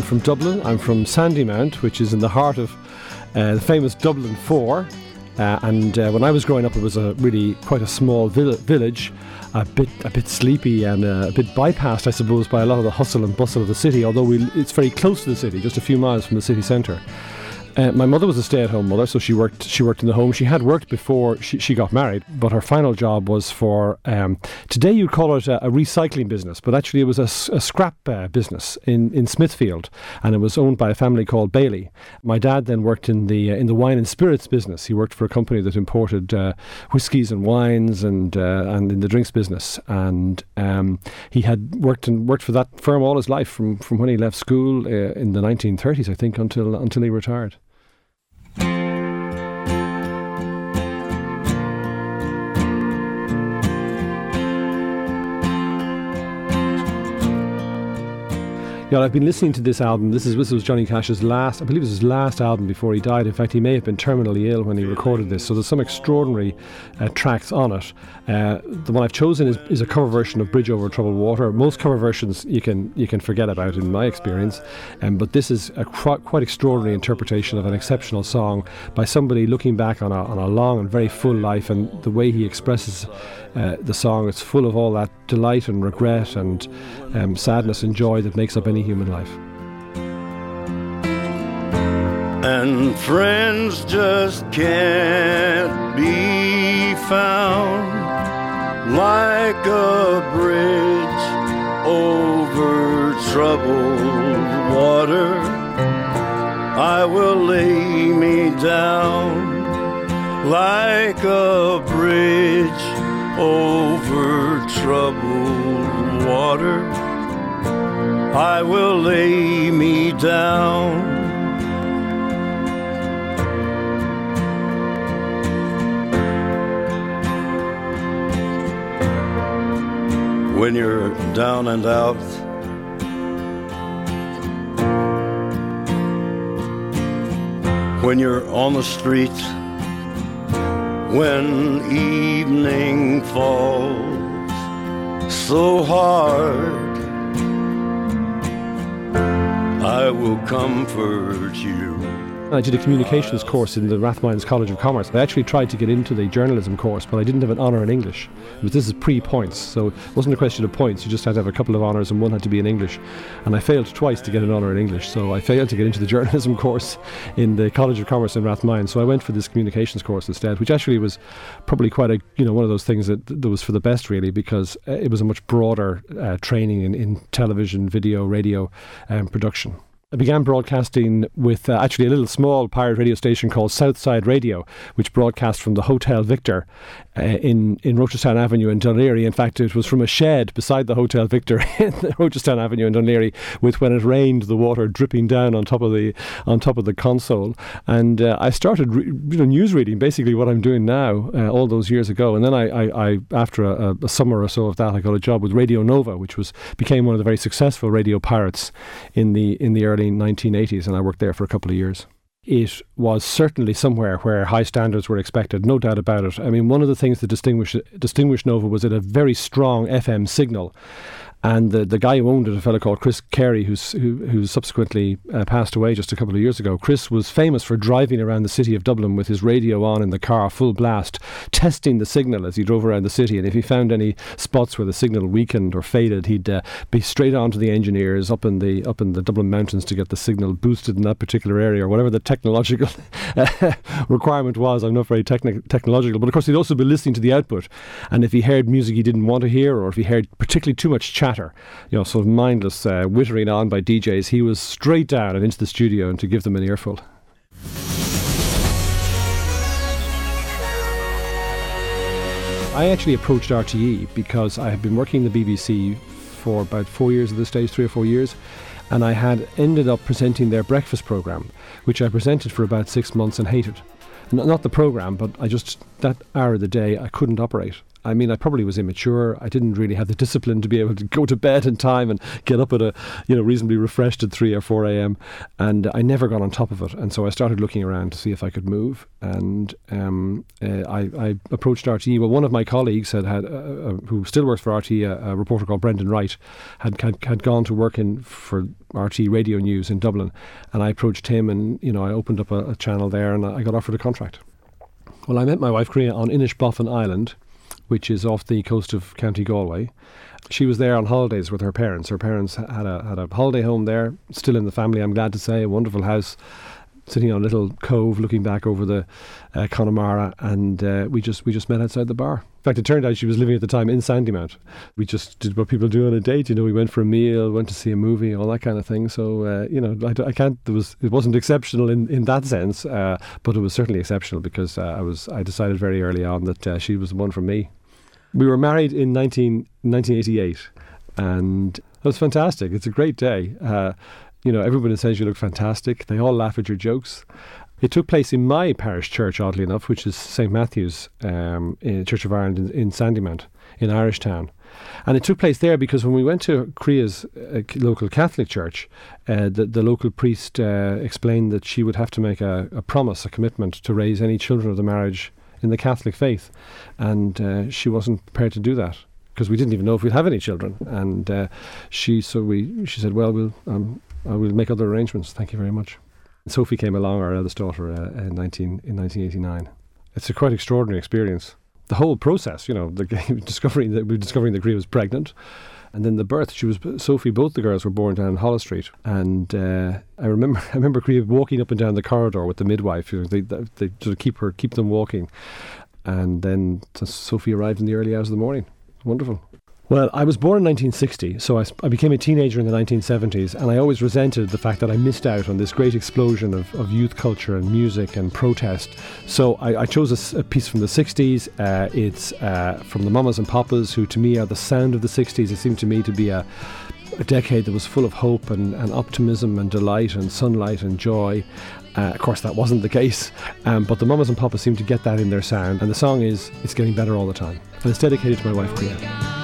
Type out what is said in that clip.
from Dublin. I'm from Sandymount, which is in the heart of uh, the famous Dublin Four. Uh, and uh, when I was growing up, it was a really quite a small vill- village, a bit a bit sleepy and uh, a bit bypassed, I suppose, by a lot of the hustle and bustle of the city. Although we, it's very close to the city, just a few miles from the city centre. Uh, my mother was a stay-at-home mother, so she worked. She worked in the home. She had worked before she, she got married, but her final job was for. Um, today you'd call it a, a, recycling business, but actually it was a, a scrap uh, business in, in Smithfield, and it was owned by a family called Bailey. My dad then worked in the uh, in the wine and spirits business. He worked for a company that imported uh, whiskies and wines and uh, and in the drinks business. And um, he had worked and worked for that firm all his life from from when he left school uh, in the 1930s, I think, until until he retired. Yeah, I've been listening to this album. This is this was Johnny Cash's last, I believe it was his last album before he died. In fact, he may have been terminally ill when he recorded this. So there's some extraordinary uh, tracks on it. Uh, the one I've chosen is, is a cover version of Bridge Over Troubled Water. Most cover versions you can you can forget about, in my experience. Um, but this is a qu- quite extraordinary interpretation of an exceptional song by somebody looking back on a, on a long and very full life, and the way he expresses uh, the song. It's full of all that delight and regret and um, sadness and joy that makes up any human life. And friends just can't be found like a bridge over troubled water. I will lay me down like a bridge over troubled water. I will lay me down. When you're down and out, when you're on the street when evening falls so hard, will comfort you. I did a communications course in the Rathmines College of Commerce. I actually tried to get into the journalism course, but I didn't have an honour in English. But this is pre-points, so it wasn't a question of points. You just had to have a couple of honours, and one had to be in English. And I failed twice to get an honour in English, so I failed to get into the journalism course in the College of Commerce in Rathmines. So I went for this communications course instead, which actually was probably quite a you know one of those things that, that was for the best really because uh, it was a much broader uh, training in, in television, video, radio, um, production. I began broadcasting with uh, actually a little small pirate radio station called Southside Radio, which broadcast from the Hotel Victor uh, in in Rochestown Avenue in Dún Laoghaire. In fact, it was from a shed beside the Hotel Victor in Rochestown Avenue in Dún Laoghaire, with when it rained, the water dripping down on top of the on top of the console. And uh, I started re- you know, news reading, basically what I'm doing now, uh, all those years ago. And then I, I, I after a, a, summer or so of that, I got a job with Radio Nova, which was became one of the very successful radio pirates in the in the early early 1980s, and I worked there for a couple of years. It was certainly somewhere where high standards were expected, no doubt about it. I mean, one of the things that distinguished, distinguished Nova was it a very strong FM signal. And the, the guy who owned it, a fellow called Chris Cary, who's, who, who subsequently uh, passed away just a couple of years ago, Chris was famous for driving around the city of Dublin with his radio on in the car, full blast, testing the signal as he drove around the city. And if he found any spots where the signal weakened or faded, he'd uh, be straight on to the engineers up in the up in the Dublin mountains to get the signal boosted in that particular area or whatever the technological requirement was. I'm not very techni- technological, but of course he'd also be listening to the output. And if he heard music he didn't want to hear, or if he heard particularly too much chat chatter, you know, sort of mindless uh, wittering on by DJs. He was straight down and into the studio and to give them an earful. I actually approached RTE because I had been working in the BBC for about four years at this stage, three or four years, and I had ended up presenting their breakfast programme, which I presented for about six months and hated. not the programme, but I just, that hour of the day, I couldn't operate I mean, I probably was immature. I didn't really have the discipline to be able to go to bed in time and get up at a, you know, reasonably refreshed at 3 or 4 a.m. And I never got on top of it. And so I started looking around to see if I could move. And um, uh, I, I, approached RTE. Well, one of my colleagues had had, uh, uh, who still works for RTE, a, reporter called Brendan Wright, had, had, had gone to work in for RTE Radio News in Dublin. And I approached him and, you know, I opened up a, a channel there and I got offered a contract. Well, I met my wife, Crea, on Inishbofin Island which is off the coast of County Galway. She was there on holidays with her parents. Her parents had a had a holiday home there, still in the family. I'm glad to say, a wonderful house, sitting on a little cove, looking back over the uh, Connemara, and uh, we just we just met outside the bar. In fact, it turned out she was living at the time in Sandymount. We just did what people do on a date. You know, we went for a meal, went to see a movie, all that kind of thing. So, uh, you know, I, I, can't. There was it wasn't exceptional in, in that sense, uh, but it was certainly exceptional because uh, I was I decided very early on that uh, she was the one for me. We were married in 19, 1988, and it was fantastic. It's a great day. Uh, you know, everybody says you look fantastic. They all laugh at your jokes. It took place in my parish church, oddly enough, which is St Matthew's um, Church of Ireland in, in Sandymount, in Irishtown. And it took place there because when we went to Crea's uh, local Catholic church, uh, the, the, local priest uh, explained that she would have to make a, a, promise, a commitment to raise any children of the marriage in the Catholic faith. And uh, she wasn't prepared to do that because we didn't even know if we'd have any children. And uh, she, so we, she said, well, we'll, um, I will make other arrangements. Thank you very much. Sophie came along, our eldest daughter, uh, in, 19, in 1989. It's a quite extraordinary experience. The whole process, you know, the discovering that we discovering that Crea was pregnant, and then the birth. She was Sophie. Both the girls were born down in Holles Street, and uh, I remember I remember walking up and down the corridor with the midwife. They, they sort of keep her keep them walking, and then Sophie arrived in the early hours of the morning. Wonderful. Well, I was born in 1960, so I, I, became a teenager in the 1970s, and I always resented the fact that I missed out on this great explosion of, of youth culture and music and protest. So I, I chose a, a, piece from the 60s. Uh, it's uh, from the Mamas and Papas, who to me are the sound of the 60s. It seemed to me to be a, a decade that was full of hope and, and, optimism and delight and sunlight and joy. Uh, of course, that wasn't the case, um, but the Mamas and Papas seem to get that in their sound, and the song is It's Getting Better All the Time. And it's dedicated to my wife, Crea.